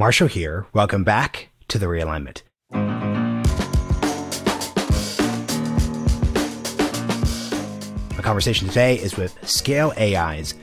Marshall here. Welcome back to the realignment. My conversation today is with Scale AI's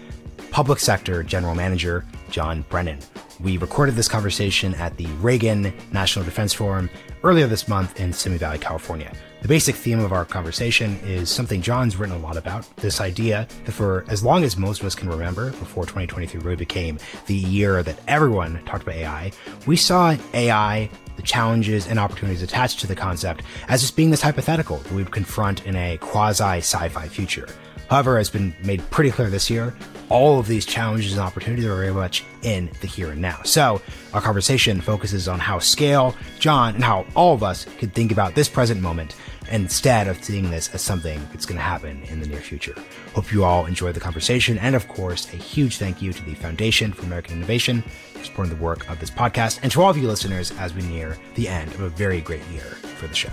public sector general manager, John Brennan. We recorded this conversation at the Reagan National Defense Forum earlier this month in Simi Valley, California. The basic theme of our conversation is something John's written a lot about this idea that for as long as most of us can remember, before 2023 really became the year that everyone talked about AI, we saw AI, the challenges and opportunities attached to the concept as just being this hypothetical that we would confront in a quasi sci fi future. However, it's been made pretty clear this year, all of these challenges and opportunities are very much in the here and now. So our conversation focuses on how scale, John, and how all of us could think about this present moment instead of seeing this as something that's going to happen in the near future. Hope you all enjoy the conversation. And of course, a huge thank you to the Foundation for American Innovation for supporting the work of this podcast and to all of you listeners as we near the end of a very great year for the show.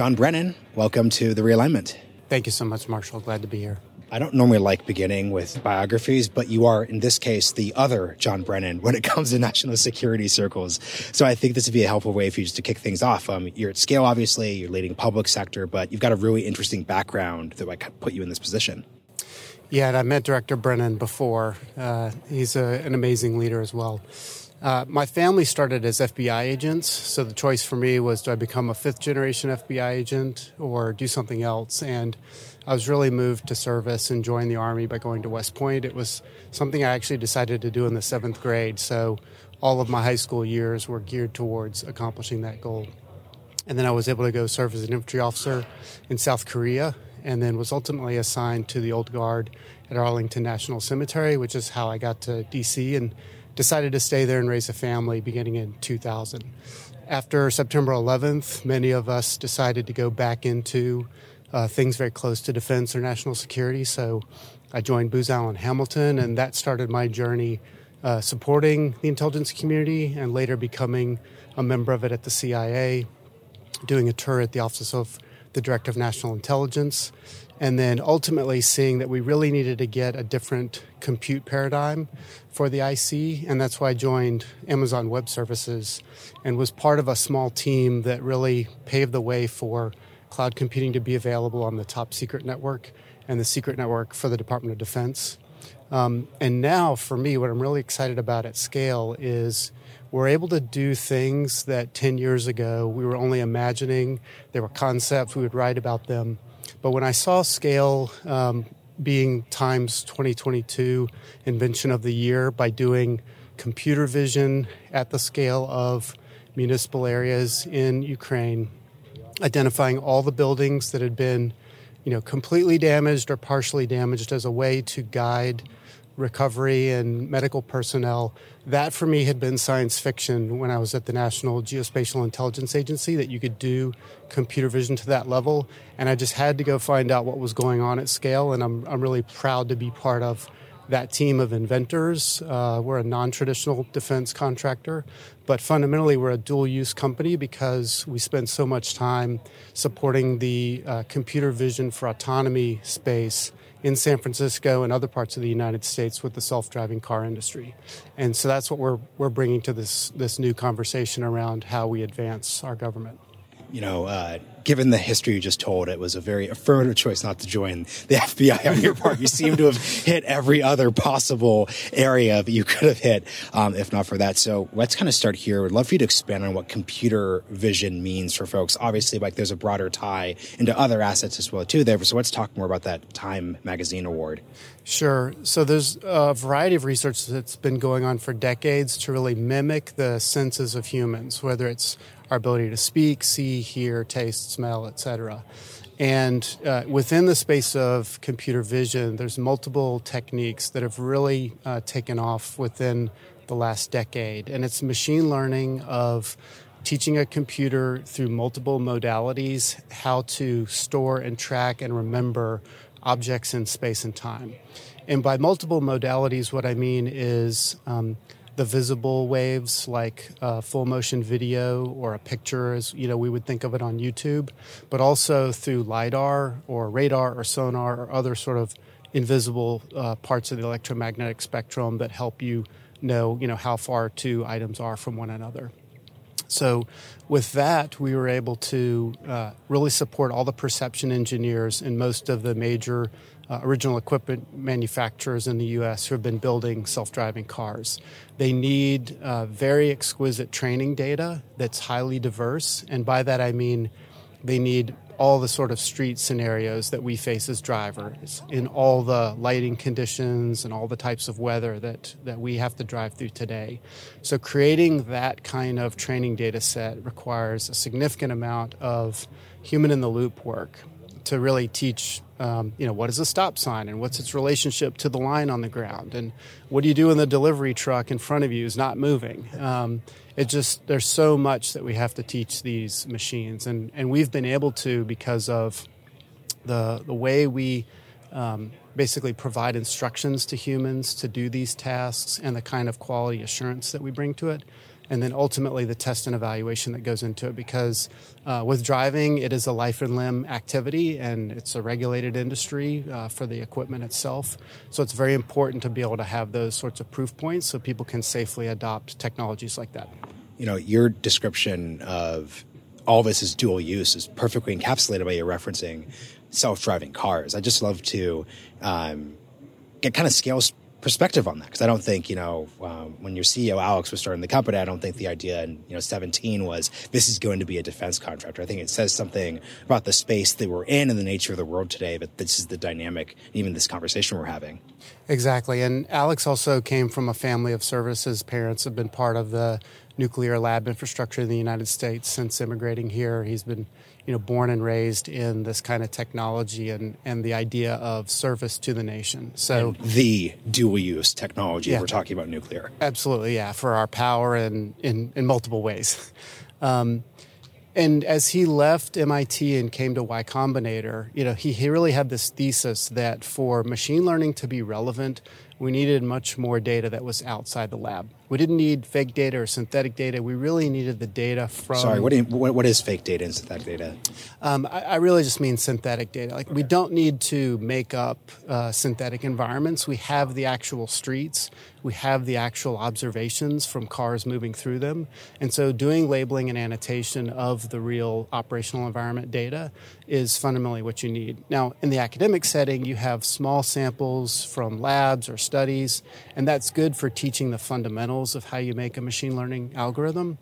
John Brennan, welcome to the realignment. Thank you so much, Marshall. Glad to be here. I don't normally like beginning with biographies, but you are, in this case, the other John Brennan when it comes to national security circles. So I think this would be a helpful way for you just to kick things off. Um, you're at scale, obviously, you're leading public sector, but you've got a really interesting background that might put you in this position. Yeah, and I met Director Brennan before. Uh, he's a, an amazing leader as well. Uh, my family started as FBI agents, so the choice for me was do I become a fifth generation FBI agent or do something else? And I was really moved to service and join the Army by going to West Point. It was something I actually decided to do in the seventh grade, so all of my high school years were geared towards accomplishing that goal. And then I was able to go serve as an infantry officer in South Korea, and then was ultimately assigned to the Old Guard at Arlington National Cemetery, which is how I got to DC and decided to stay there and raise a family beginning in 2000. After September 11th, many of us decided to go back into uh, things very close to defense or national security. So I joined Booz Allen Hamilton, and that started my journey uh, supporting the intelligence community and later becoming a member of it at the CIA, doing a tour at the Office of the Director of National Intelligence, and then ultimately seeing that we really needed to get a different compute paradigm for the IC, and that's why I joined Amazon Web Services and was part of a small team that really paved the way for cloud computing to be available on the top secret network and the secret network for the Department of Defense. Um, and now, for me, what I'm really excited about at scale is we're able to do things that 10 years ago we were only imagining. There were concepts, we would write about them but when I saw scale um, being Times 2022 invention of the year by doing computer vision at the scale of municipal areas in Ukraine, identifying all the buildings that had been, you know, completely damaged or partially damaged as a way to guide recovery and medical personnel. That for me had been science fiction when I was at the National Geospatial Intelligence Agency, that you could do computer vision to that level. And I just had to go find out what was going on at scale. And I'm, I'm really proud to be part of that team of inventors. Uh, we're a non traditional defense contractor, but fundamentally, we're a dual use company because we spend so much time supporting the uh, computer vision for autonomy space in San Francisco and other parts of the United States with the self-driving car industry. And so that's what we're we're bringing to this this new conversation around how we advance our government you know, uh, given the history you just told, it was a very affirmative choice not to join the FBI on your part. You seem to have hit every other possible area that you could have hit, um, if not for that. So let's kind of start here. I'd love for you to expand on what computer vision means for folks. Obviously, like there's a broader tie into other assets as well too there. So let's talk more about that Time Magazine award. Sure. So there's a variety of research that's been going on for decades to really mimic the senses of humans, whether it's our ability to speak, see, hear, taste, smell, etc. And uh, within the space of computer vision, there's multiple techniques that have really uh, taken off within the last decade. And it's machine learning of teaching a computer through multiple modalities how to store and track and remember objects in space and time. And by multiple modalities, what I mean is um, the visible waves like uh, full motion video or a picture as you know we would think of it on youtube but also through lidar or radar or sonar or other sort of invisible uh, parts of the electromagnetic spectrum that help you know, you know how far two items are from one another. So, with that, we were able to uh, really support all the perception engineers in most of the major uh, original equipment manufacturers in the US who have been building self driving cars. They need uh, very exquisite training data that's highly diverse. And by that, I mean they need all the sort of street scenarios that we face as drivers in all the lighting conditions and all the types of weather that, that we have to drive through today. So creating that kind of training data set requires a significant amount of human in the loop work to really teach um, you know what is a stop sign and what's its relationship to the line on the ground? And what do you do when the delivery truck in front of you is not moving? Um, it just there's so much that we have to teach these machines. And and we've been able to because of the the way we um, basically provide instructions to humans to do these tasks and the kind of quality assurance that we bring to it and then ultimately the test and evaluation that goes into it because uh, with driving it is a life and limb activity and it's a regulated industry uh, for the equipment itself. So it's very important to be able to have those sorts of proof points so people can safely adopt technologies like that. You know your description of all this is dual use is perfectly encapsulated by you referencing self-driving cars. I just love to um, get kind of scales perspective on that because I don't think you know um, when your CEO Alex was starting the company, I don't think the idea in you know 17 was this is going to be a defense contractor. I think it says something about the space that we're in and the nature of the world today. But this is the dynamic, even this conversation we're having. Exactly, and Alex also came from a family of services. Parents have been part of the nuclear lab infrastructure in the United States since immigrating here. He's been you know, born and raised in this kind of technology and, and the idea of service to the nation. So and the dual use technology, yeah, we're talking about nuclear. Absolutely, yeah, for our power and in, in multiple ways. Um, and as he left MIT and came to Y Combinator, you know, he, he really had this thesis that for machine learning to be relevant, we needed much more data that was outside the lab. We didn't need fake data or synthetic data. We really needed the data from. Sorry, what, you, what, what is fake data and synthetic data? Um, I, I, really just mean synthetic data. Like okay. we don't need to make up uh, synthetic environments. We have the actual streets. We have the actual observations from cars moving through them, and so doing labeling and annotation of the real operational environment data is fundamentally what you need. Now, in the academic setting, you have small samples from labs or studies, and that's good for teaching the fundamentals of how you make a machine learning algorithm.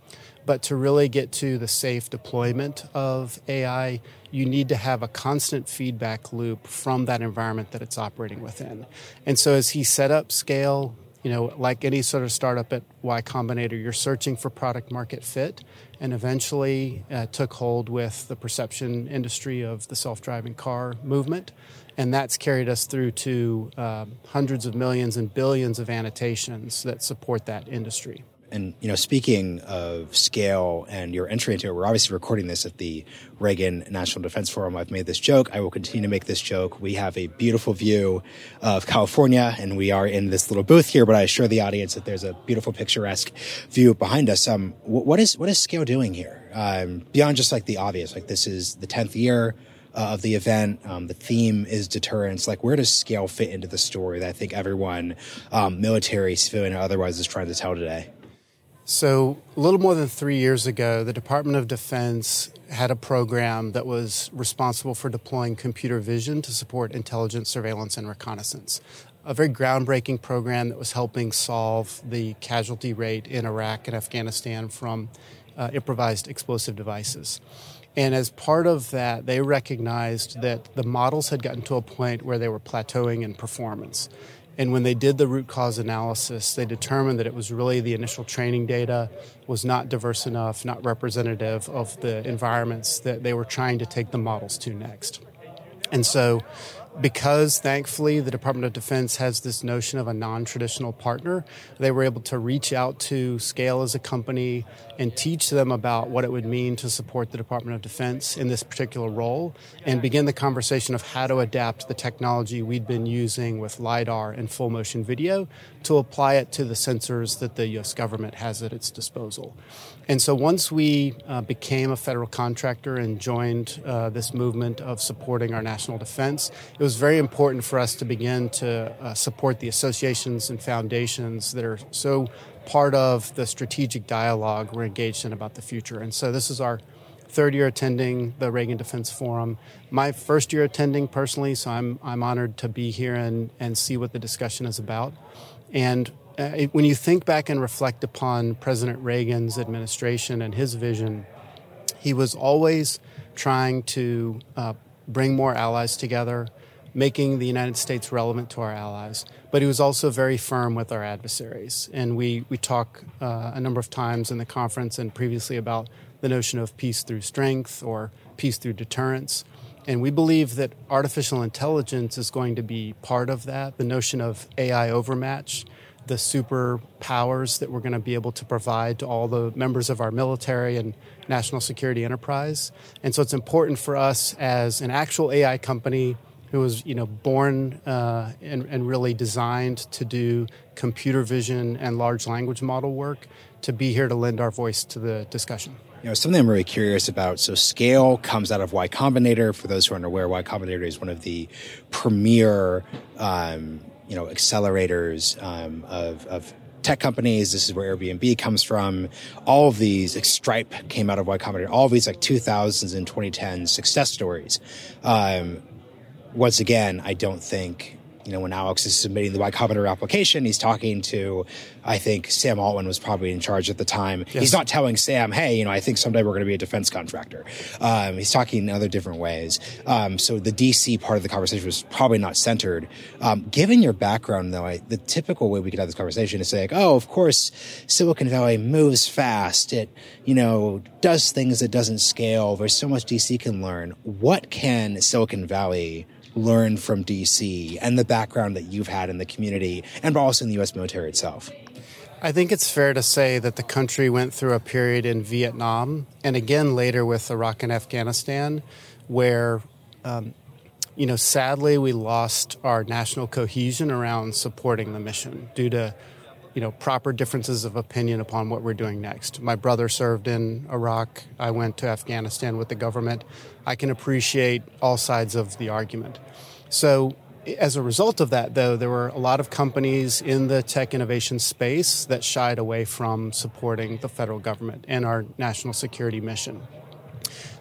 But to really get to the safe deployment of AI, you need to have a constant feedback loop from that environment that it's operating within. And so as he set up scale, you know, like any sort of startup at Y Combinator, you're searching for product market fit, and eventually uh, took hold with the perception industry of the self-driving car movement, and that's carried us through to uh, hundreds of millions and billions of annotations that support that industry. And you know, speaking of scale and your entry into it, we're obviously recording this at the Reagan National Defense Forum. I've made this joke. I will continue to make this joke. We have a beautiful view of California, and we are in this little booth here. But I assure the audience that there's a beautiful, picturesque view behind us. Um, what is what is scale doing here um, beyond just like the obvious? Like this is the tenth year uh, of the event. Um, the theme is deterrence. Like, where does scale fit into the story that I think everyone, um, military, civilian, or otherwise, is trying to tell today? So, a little more than three years ago, the Department of Defense had a program that was responsible for deploying computer vision to support intelligence, surveillance, and reconnaissance. A very groundbreaking program that was helping solve the casualty rate in Iraq and Afghanistan from uh, improvised explosive devices. And as part of that, they recognized that the models had gotten to a point where they were plateauing in performance. And when they did the root cause analysis, they determined that it was really the initial training data was not diverse enough, not representative of the environments that they were trying to take the models to next. And so because thankfully the Department of Defense has this notion of a non traditional partner, they were able to reach out to Scale as a company and teach them about what it would mean to support the Department of Defense in this particular role and begin the conversation of how to adapt the technology we'd been using with LIDAR and full motion video to apply it to the sensors that the US government has at its disposal. And so once we uh, became a federal contractor and joined uh, this movement of supporting our national defense, it was very important for us to begin to uh, support the associations and foundations that are so part of the strategic dialogue we're engaged in about the future. And so this is our third year attending the Reagan Defense Forum. My first year attending personally, so I'm, I'm honored to be here and, and see what the discussion is about. And uh, when you think back and reflect upon President Reagan's administration and his vision, he was always trying to uh, bring more allies together, making the United States relevant to our allies. But he was also very firm with our adversaries. And we, we talk uh, a number of times in the conference and previously about the notion of peace through strength or peace through deterrence. And we believe that artificial intelligence is going to be part of that, the notion of AI overmatch, the superpowers that we're going to be able to provide to all the members of our military and national security enterprise. And so it's important for us as an actual AI company who was you know born uh, and, and really designed to do computer vision and large language model work to be here to lend our voice to the discussion. You know, something I'm really curious about. So, Scale comes out of Y Combinator. For those who aren't aware, Y Combinator is one of the premier, um, you know, accelerators um, of, of tech companies. This is where Airbnb comes from. All of these, like Stripe came out of Y Combinator. All of these like 2000s and 2010s success stories. Um, once again, I don't think you know, when Alex is submitting the Y Combinator application, he's talking to, I think Sam Altman was probably in charge at the time. Yes. He's not telling Sam, hey, you know, I think someday we're going to be a defense contractor. Um, he's talking in other different ways. Um, so the DC part of the conversation was probably not centered. Um, given your background, though, I, the typical way we could have this conversation is say, like, oh, of course, Silicon Valley moves fast. It, you know, does things that doesn't scale. There's so much DC can learn. What can Silicon Valley learned from DC and the background that you've had in the community and also in the U.S. military itself? I think it's fair to say that the country went through a period in Vietnam and again later with Iraq and Afghanistan where, um, you know, sadly we lost our national cohesion around supporting the mission due to you know, proper differences of opinion upon what we're doing next. My brother served in Iraq. I went to Afghanistan with the government. I can appreciate all sides of the argument. So, as a result of that, though, there were a lot of companies in the tech innovation space that shied away from supporting the federal government and our national security mission.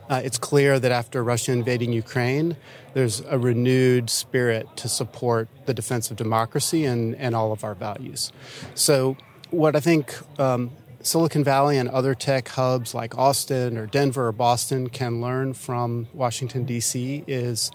Uh, it's clear that after Russia invading Ukraine, there's a renewed spirit to support the defense of democracy and, and all of our values. So, what I think um, Silicon Valley and other tech hubs like Austin or Denver or Boston can learn from Washington, D.C. is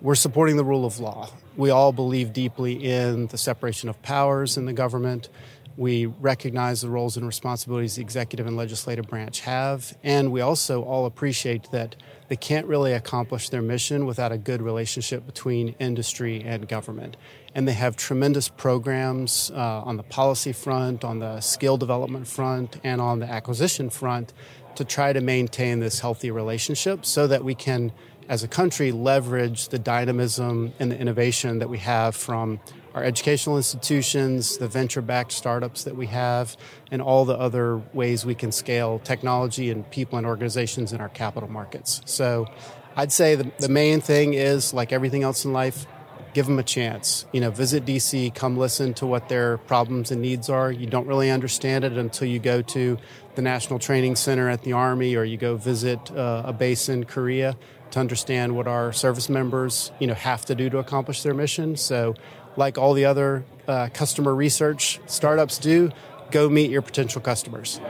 we're supporting the rule of law. We all believe deeply in the separation of powers in the government. We recognize the roles and responsibilities the executive and legislative branch have, and we also all appreciate that they can't really accomplish their mission without a good relationship between industry and government. And they have tremendous programs uh, on the policy front, on the skill development front, and on the acquisition front to try to maintain this healthy relationship so that we can, as a country, leverage the dynamism and the innovation that we have from our educational institutions, the venture backed startups that we have, and all the other ways we can scale technology and people and organizations in our capital markets. So I'd say the, the main thing is, like everything else in life, give them a chance. You know, visit DC, come listen to what their problems and needs are. You don't really understand it until you go to the National Training Center at the Army or you go visit uh, a base in Korea to understand what our service members, you know, have to do to accomplish their mission. So like all the other uh, customer research startups do, go meet your potential customers.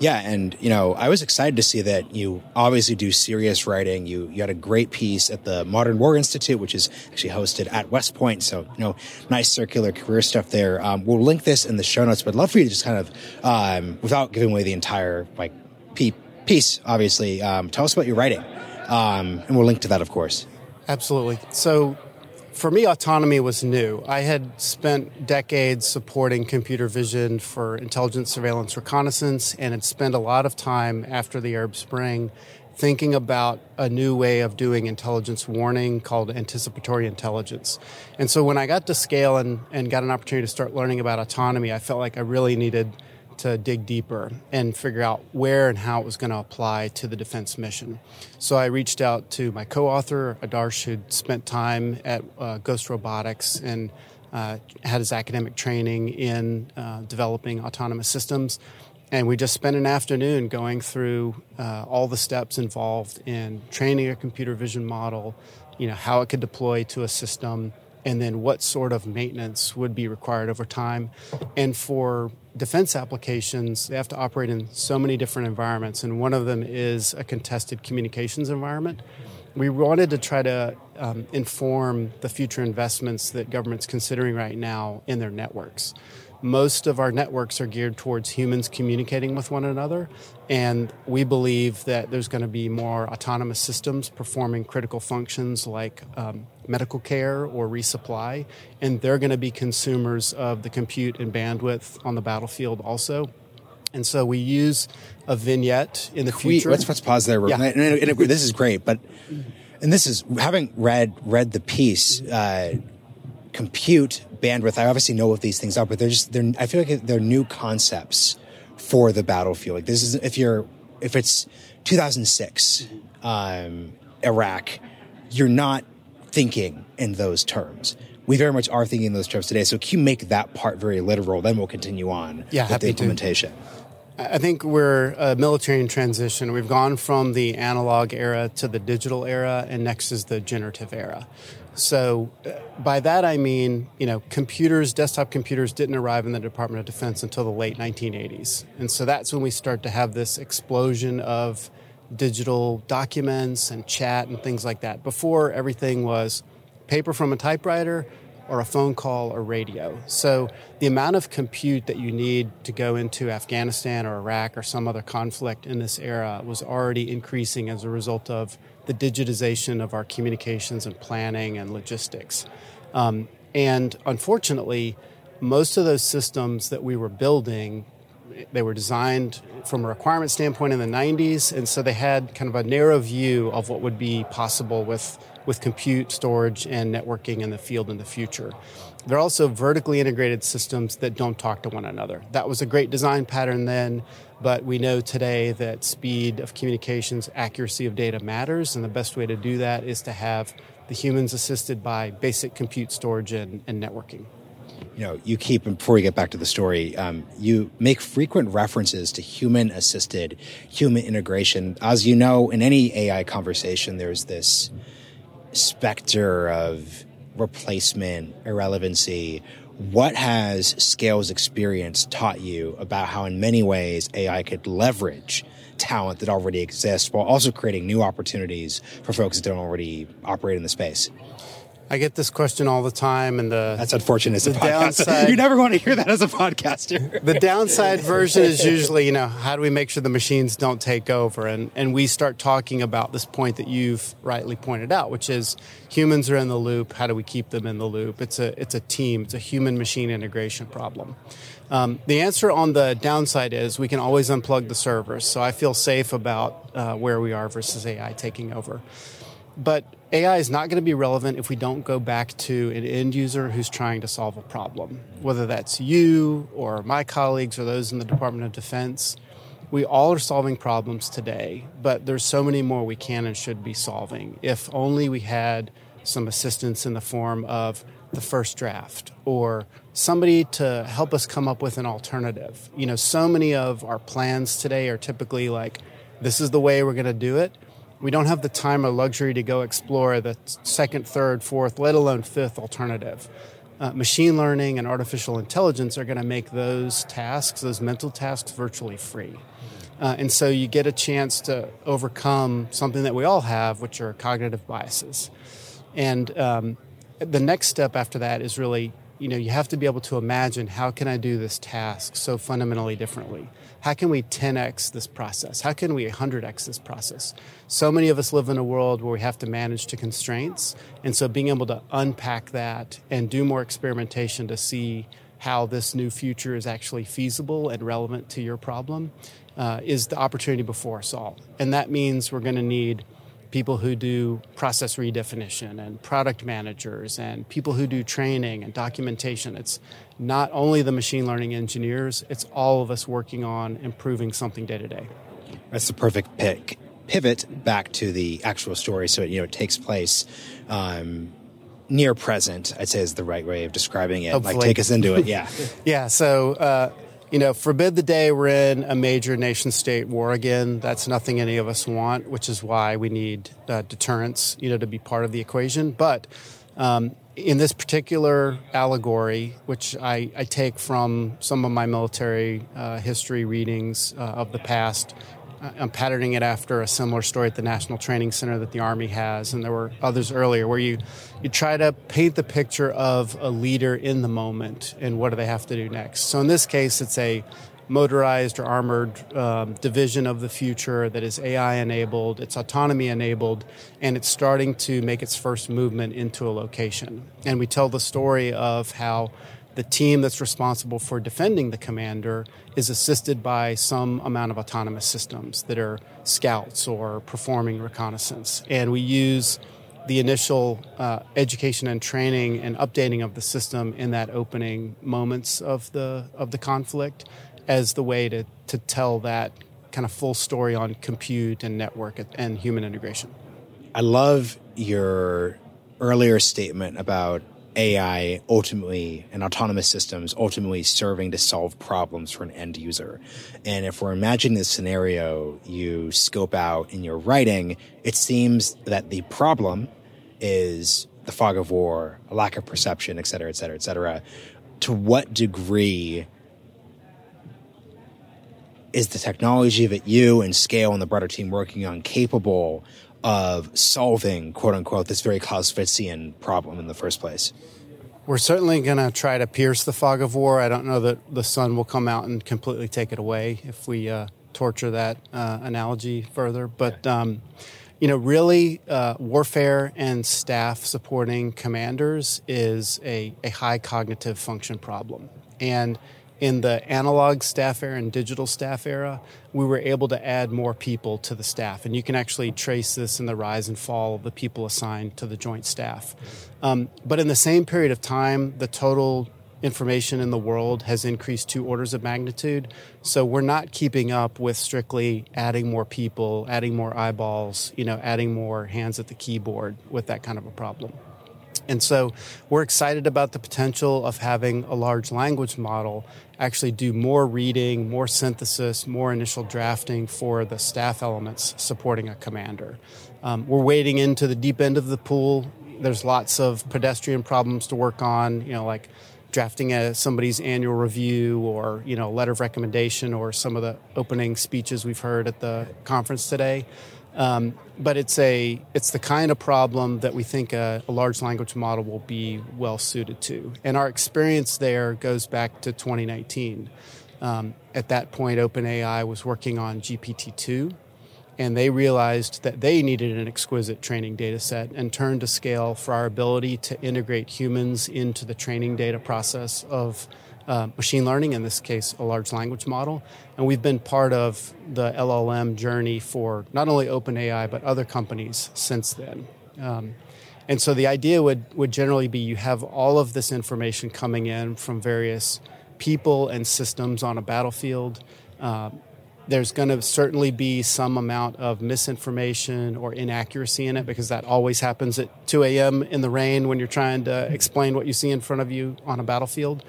Yeah, and you know, I was excited to see that you obviously do serious writing. You you had a great piece at the Modern War Institute, which is actually hosted at West Point. So you know, nice circular career stuff there. Um, we'll link this in the show notes, but I'd love for you to just kind of, um, without giving away the entire like piece, obviously, um, tell us about your writing, um, and we'll link to that, of course. Absolutely. So for me, autonomy was new. I had spent decades supporting computer vision for intelligence, surveillance, reconnaissance, and had spent a lot of time after the Arab Spring thinking about a new way of doing intelligence warning called anticipatory intelligence. And so when I got to scale and, and got an opportunity to start learning about autonomy, I felt like I really needed to dig deeper and figure out where and how it was going to apply to the defense mission. So I reached out to my co-author Adarsh, who'd spent time at uh, Ghost Robotics and uh, had his academic training in uh, developing autonomous systems. And we just spent an afternoon going through uh, all the steps involved in training a computer vision model, you know, how it could deploy to a system, and then what sort of maintenance would be required over time. And for defense applications, they have to operate in so many different environments, and one of them is a contested communications environment. We wanted to try to um, inform the future investments that government's considering right now in their networks most of our networks are geared towards humans communicating with one another. And we believe that there's going to be more autonomous systems performing critical functions like um, medical care or resupply. And they're going to be consumers of the compute and bandwidth on the battlefield also. And so we use a vignette in the we, future. Let's, let's pause there. Yeah. And, and, and, this is great, but and this is having read read the piece. Uh, compute bandwidth. I obviously know what these things are, but they're just they're. I feel like they're new concepts for the battlefield. Like this is if you're if it's 2006 um, Iraq, you're not thinking in those terms. We very much are thinking in those terms today. So can you make that part very literal? Then we'll continue on yeah, with the implementation. To. I think we're a military in transition. We've gone from the analog era to the digital era, and next is the generative era. So uh, by that I mean, you know, computers, desktop computers didn't arrive in the Department of Defense until the late 1980s. And so that's when we start to have this explosion of digital documents and chat and things like that. Before everything was paper from a typewriter or a phone call or radio. So the amount of compute that you need to go into Afghanistan or Iraq or some other conflict in this era was already increasing as a result of the digitization of our communications and planning and logistics. Um, and unfortunately, most of those systems that we were building, they were designed from a requirement standpoint in the 90s, and so they had kind of a narrow view of what would be possible with, with compute, storage, and networking in the field in the future. They're also vertically integrated systems that don't talk to one another. That was a great design pattern then, but we know today that speed of communications, accuracy of data matters, and the best way to do that is to have the humans assisted by basic compute storage and, and networking. You know, you keep, before we get back to the story, um, you make frequent references to human assisted, human integration. As you know, in any AI conversation, there's this specter of replacement, irrelevancy. What has Scale's experience taught you about how, in many ways, AI could leverage talent that already exists while also creating new opportunities for folks that don't already operate in the space? I get this question all the time, and the that's unfortunate. As a downside, you never want to hear that as a podcaster. the downside version is usually, you know, how do we make sure the machines don't take over? And and we start talking about this point that you've rightly pointed out, which is humans are in the loop. How do we keep them in the loop? It's a it's a team. It's a human machine integration problem. Um, the answer on the downside is we can always unplug the servers, so I feel safe about uh, where we are versus AI taking over. But AI is not going to be relevant if we don't go back to an end user who's trying to solve a problem, whether that's you or my colleagues or those in the Department of Defense. We all are solving problems today, but there's so many more we can and should be solving. If only we had some assistance in the form of the first draft or somebody to help us come up with an alternative. You know, so many of our plans today are typically like, this is the way we're going to do it we don't have the time or luxury to go explore the second, third, fourth, let alone fifth alternative. Uh, machine learning and artificial intelligence are going to make those tasks, those mental tasks, virtually free. Uh, and so you get a chance to overcome something that we all have, which are cognitive biases. And um, the next step after that is really, you know, you have to be able to imagine how can I do this task so fundamentally differently? how can we 10x this process? How can we 100x this process? So many of us live in a world where we have to manage to constraints. And so being able to unpack that and do more experimentation to see how this new future is actually feasible and relevant to your problem uh, is the opportunity before us all. And that means we're going to need people who do process redefinition and product managers and people who do training and documentation. It's not only the machine learning engineers, it's all of us working on improving something day to day. That's the perfect pick. Pivot back to the actual story, so it, you know it takes place um, near present. I'd say is the right way of describing it. Hopefully. Like take us into it. Yeah, yeah. So uh, you know, forbid the day we're in a major nation state war again. That's nothing any of us want, which is why we need uh, deterrence, you know, to be part of the equation. But um, in this particular allegory, which I, I, take from some of my military uh, history readings uh, of the past, I'm patterning it after a similar story at the National Training Center that the Army has, and there were others earlier, where you, you try to paint the picture of a leader in the moment and what do they have to do next. So in this case, it's a motorized or armored um, division of the future that is AI enabled, it's autonomy enabled, and it's starting to make its first movement into a location. And we tell the story of how the team that's responsible for defending the commander is assisted by some amount of autonomous systems that are scouts or performing reconnaissance. And we use the initial uh, education and training and updating of the system in that opening moments of the of the conflict as the way to, to tell that kind of full story on compute and network and human integration. I love your earlier statement about AI ultimately and autonomous systems ultimately serving to solve problems for an end user. And if we're imagining this scenario you scope out in your writing, it seems that the problem is the fog of war, a lack of perception, et cetera, et cetera, et cetera. To what degree is the technology that you and Scale and the broader team working on capable of solving, quote unquote, this very Clausewitzian problem in the first place? We're certainly going to try to pierce the fog of war. I don't know that the sun will come out and completely take it away if we uh, torture that uh, analogy further. But, um, you know, really, uh, warfare and staff supporting commanders is a, a high cognitive function problem. And in the analog staff era and digital staff era, we were able to add more people to the staff. And you can actually trace this in the rise and fall of the people assigned to the joint staff. Um, but in the same period of time, the total information in the world has increased two orders of magnitude. So we're not keeping up with strictly adding more people, adding more eyeballs, you know, adding more hands at the keyboard with that kind of a problem. And so we're excited about the potential of having a large language model actually do more reading, more synthesis, more initial drafting for the staff elements supporting a commander. Um, we're wading into the deep end of the pool. There's lots of pedestrian problems to work on, you know, like drafting a, somebody's annual review or, you know, letter of recommendation or some of the opening speeches we've heard at the conference today. Um, but it's a it's the kind of problem that we think a, a, large language model will be well suited to. And our experience there goes back to 2019. Um, at that point, OpenAI was working on GPT-2, and they realized that they needed an exquisite training data set and turned to scale for our ability to integrate humans into the training data process of uh, machine learning, in this case, a large language model. And we've been part of the LLM journey for not only OpenAI, but other companies since then. Um, and so the idea would, would generally be you have all of this information coming in from various people and systems on a battlefield. Uh, there's going to certainly be some amount of misinformation or inaccuracy in it because that always happens at 2 a.m. in the rain when you're trying to explain what you see in front of you on a battlefield.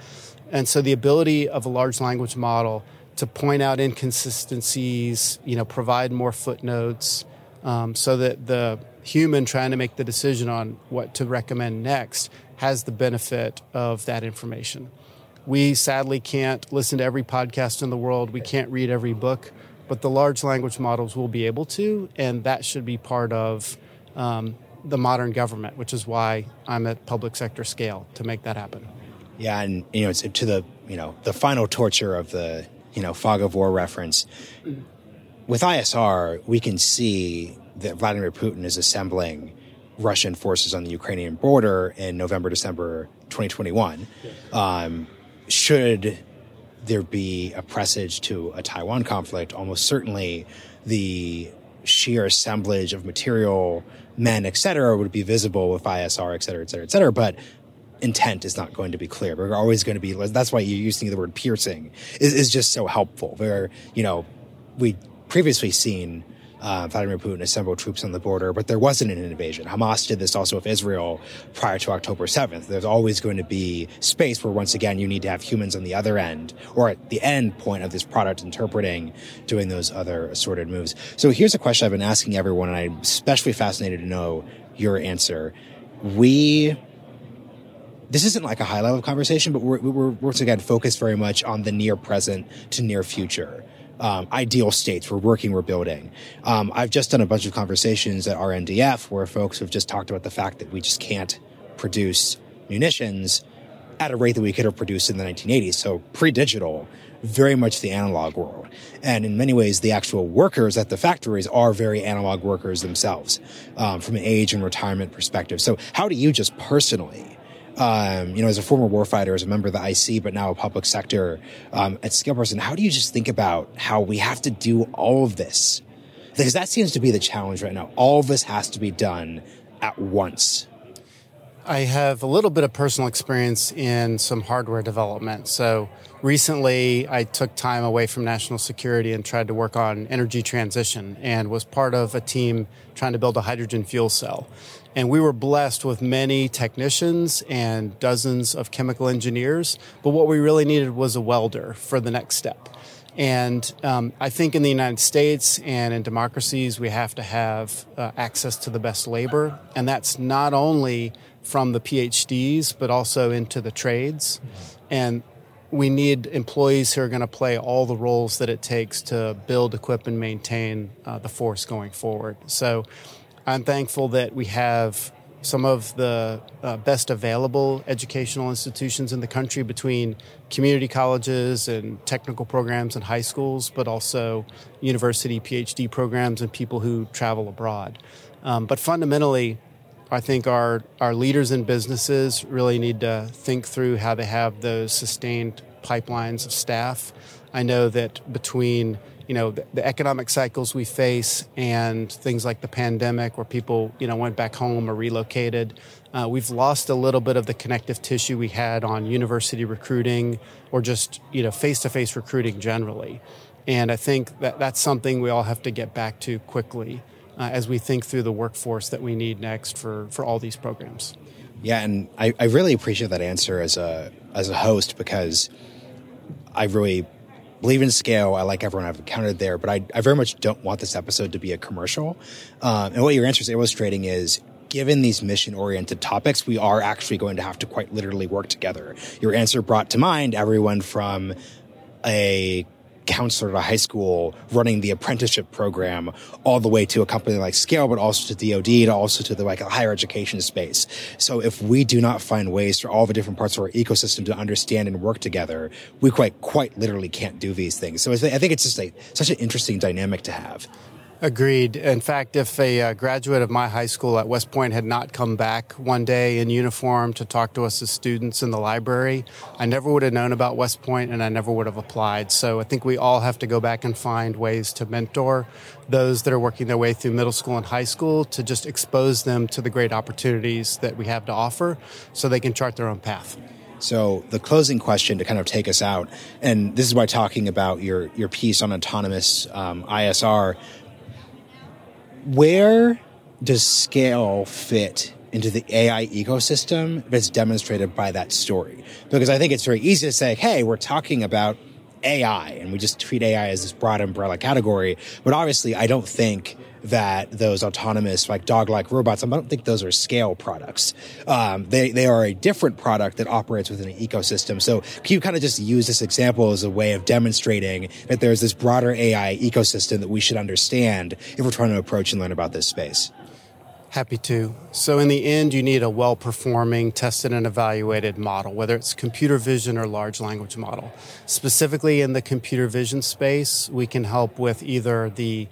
And so the ability of a large language model to point out inconsistencies, you know, provide more footnotes, um, so that the human trying to make the decision on what to recommend next has the benefit of that information. We sadly can't listen to every podcast in the world. We can't read every book, but the large language models will be able to, and that should be part of um, the modern government, which is why I'm at public sector scale to make that happen. Yeah, and you know, it's to the you know the final torture of the you know fog of war reference. With ISR, we can see that Vladimir Putin is assembling Russian forces on the Ukrainian border in November, December 2021. Um, should there be a presage to a Taiwan conflict, almost certainly the sheer assemblage of material, men, et cetera, would be visible with ISR, et cetera, et cetera, et cetera. But intent is not going to be clear. We're always going to be, that's why you're using the word piercing is, is just so helpful. Where, you know, we previously seen uh, Vladimir Putin assemble troops on the border, but there wasn't an invasion. Hamas did this also with Israel prior to October 7th. There's always going to be space where, once again, you need to have humans on the other end or at the end point of this product interpreting, doing those other assorted moves. So here's a question I've been asking everyone, and I'm especially fascinated to know your answer. We this isn't like a high level conversation, but we're, we're once again focused very much on the near present to near future um, ideal states we're working, we're building. Um, I've just done a bunch of conversations at RNDF where folks have just talked about the fact that we just can't produce munitions at a rate that we could have produced in the 1980s. So pre-digital, very much the analog world. And in many ways, the actual workers at the factories are very analog workers themselves um, from an age and retirement perspective. So how do you just personally um, you know, as a former warfighter, as a member of the IC, but now a public sector um, at scale person, how do you just think about how we have to do all of this? Because that seems to be the challenge right now. All of this has to be done at once. I have a little bit of personal experience in some hardware development. So recently, I took time away from national security and tried to work on energy transition and was part of a team trying to build a hydrogen fuel cell. And we were blessed with many technicians and dozens of chemical engineers. But what we really needed was a welder for the next step. And um, I think in the United States and in democracies, we have to have uh, access to the best labor. And that's not only from the PhDs, but also into the trades. And we need employees who are going to play all the roles that it takes to build, equip, and maintain uh, the force going forward. So I'm thankful that we have some of the uh, best available educational institutions in the country between community colleges and technical programs and high schools, but also university PhD programs and people who travel abroad. Um, but fundamentally, I think our, our leaders in businesses really need to think through how they have those sustained pipelines of staff. I know that between you know the, the, economic cycles we face and things like the pandemic where people you know went back home or relocated uh, we've lost a little bit of the connective tissue we had on university recruiting or just you know face-to-face recruiting generally and i think that that's something we all have to get back to quickly uh, as we think through the workforce that we need next for for all these programs yeah and I, I really appreciate that answer as a as a host because i really believe in scale. I like everyone I've encountered there, but I, I very much don't want this episode to be a commercial. Um, and what your answer is illustrating is given these mission oriented topics, we are actually going to have to quite literally work together. Your answer brought to mind everyone from a counselor at a high school running the apprenticeship program all the way to a company like Scale, but also to DoD and also to the like higher education space. So if we do not find ways for all the different parts of our ecosystem to understand and work together, we quite quite literally can't do these things. So I think it's just a, such an interesting dynamic to have. Agreed. In fact, if a uh, graduate of my high school at West Point had not come back one day in uniform to talk to us as students in the library, I never would have known about West Point and I never would have applied. So I think we all have to go back and find ways to mentor those that are working their way through middle school and high school to just expose them to the great opportunities that we have to offer so they can chart their own path. So the closing question to kind of take us out, and this is why talking about your your piece on autonomous um, ISR where does scale fit into the AI ecosystem that's demonstrated by that story? Because I think it's very easy to say, hey, we're talking about AI and we just treat AI as this broad umbrella category. But obviously, I don't think that those autonomous, like dog-like robots, I don't think those are scale products. Um, they they are a different product that operates within an ecosystem. So can you kind of just use this example as a way of demonstrating that there's this broader AI ecosystem that we should understand if we're trying to approach and learn about this space? Happy to. So, in the end, you need a well performing, tested, and evaluated model, whether it's computer vision or large language model. Specifically, in the computer vision space, we can help with either the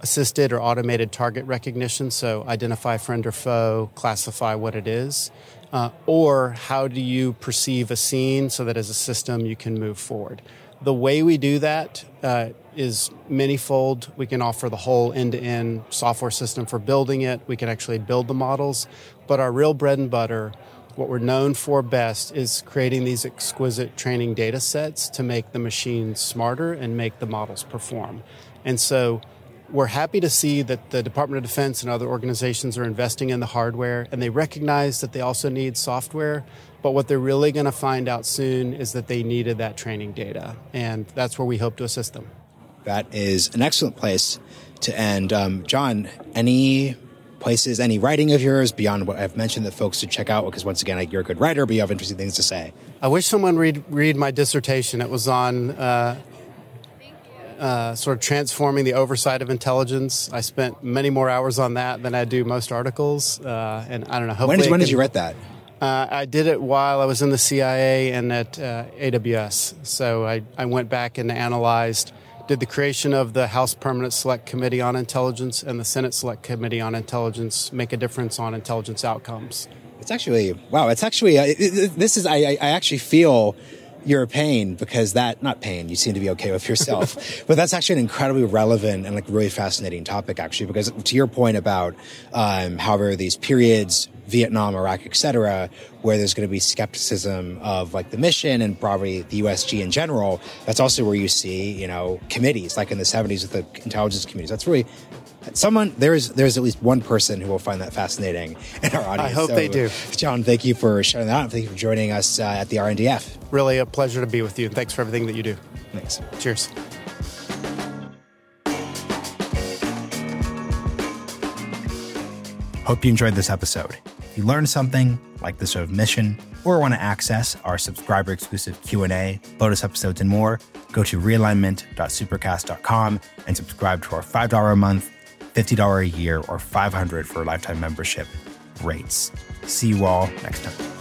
assisted or automated target recognition, so identify friend or foe, classify what it is, uh, or how do you perceive a scene so that as a system you can move forward. The way we do that uh, is. We can offer the whole end to end software system for building it. We can actually build the models. But our real bread and butter, what we're known for best, is creating these exquisite training data sets to make the machines smarter and make the models perform. And so we're happy to see that the Department of Defense and other organizations are investing in the hardware and they recognize that they also need software. But what they're really going to find out soon is that they needed that training data. And that's where we hope to assist them. That is an excellent place to end. Um, John, any places, any writing of yours beyond what I've mentioned that folks should check out? Because once again, you're a good writer, but you have interesting things to say. I wish someone read read my dissertation. It was on uh, uh, sort of transforming the oversight of intelligence. I spent many more hours on that than I do most articles, uh, and I don't know. When did, when did you write that? Uh, I did it while I was in the CIA and at uh, AWS. So I, I went back and analyzed, did the creation of the House Permanent Select Committee on Intelligence and the Senate Select Committee on Intelligence make a difference on intelligence outcomes. It's actually wow. It's actually uh, it, it, this is I, I actually feel your pain because that not pain you seem to be okay with yourself but that's actually an incredibly relevant and like really fascinating topic actually because to your point about um, however these periods Vietnam, Iraq, etc., where there's going to be skepticism of like the mission and probably the USG in general. That's also where you see, you know, committees like in the 70s with the intelligence communities. That's really someone there's there's at least one person who will find that fascinating in our audience. I hope so, they do. John, thank you for sharing that. out. Thank you for joining us uh, at the RNDF. Really a pleasure to be with you, thanks for everything that you do. Thanks. Cheers. Hope you enjoyed this episode. If you learned something, like the sort of mission, or want to access our subscriber exclusive Q&A, bonus episodes, and more, go to realignment.supercast.com and subscribe to our $5 a month $50 a year or 500 for a lifetime membership rates. See you all next time.